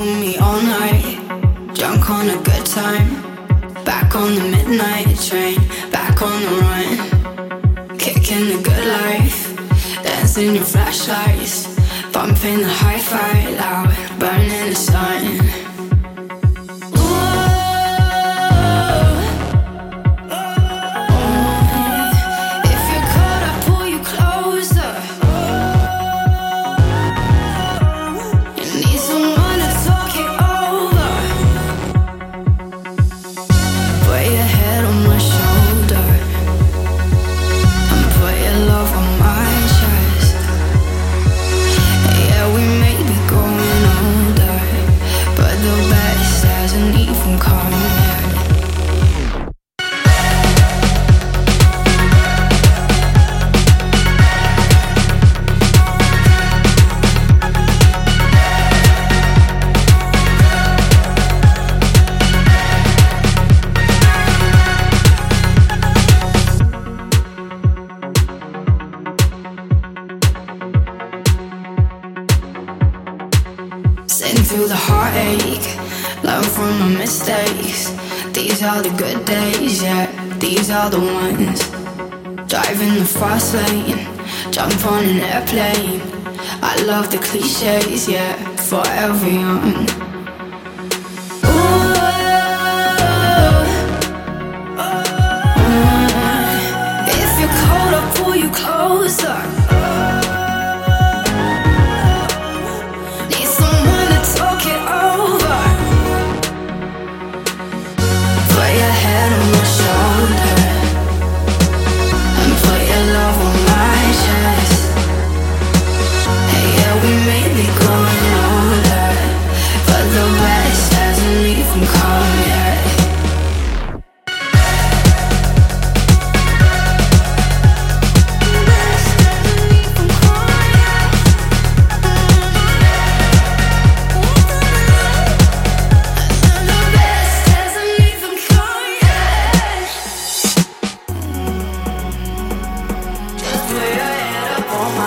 with me all night. Drunk on a good time. Back on the midnight train. Back on the run. Kicking the good life. Dancing your flashlights. Bumping the hi fi loud. Burning the sun. Sitting through the heartache, learn from my mistakes. These are the good days, yeah, these are the ones. Driving the fast lane, jump on an airplane. I love the cliches, yeah, forever young.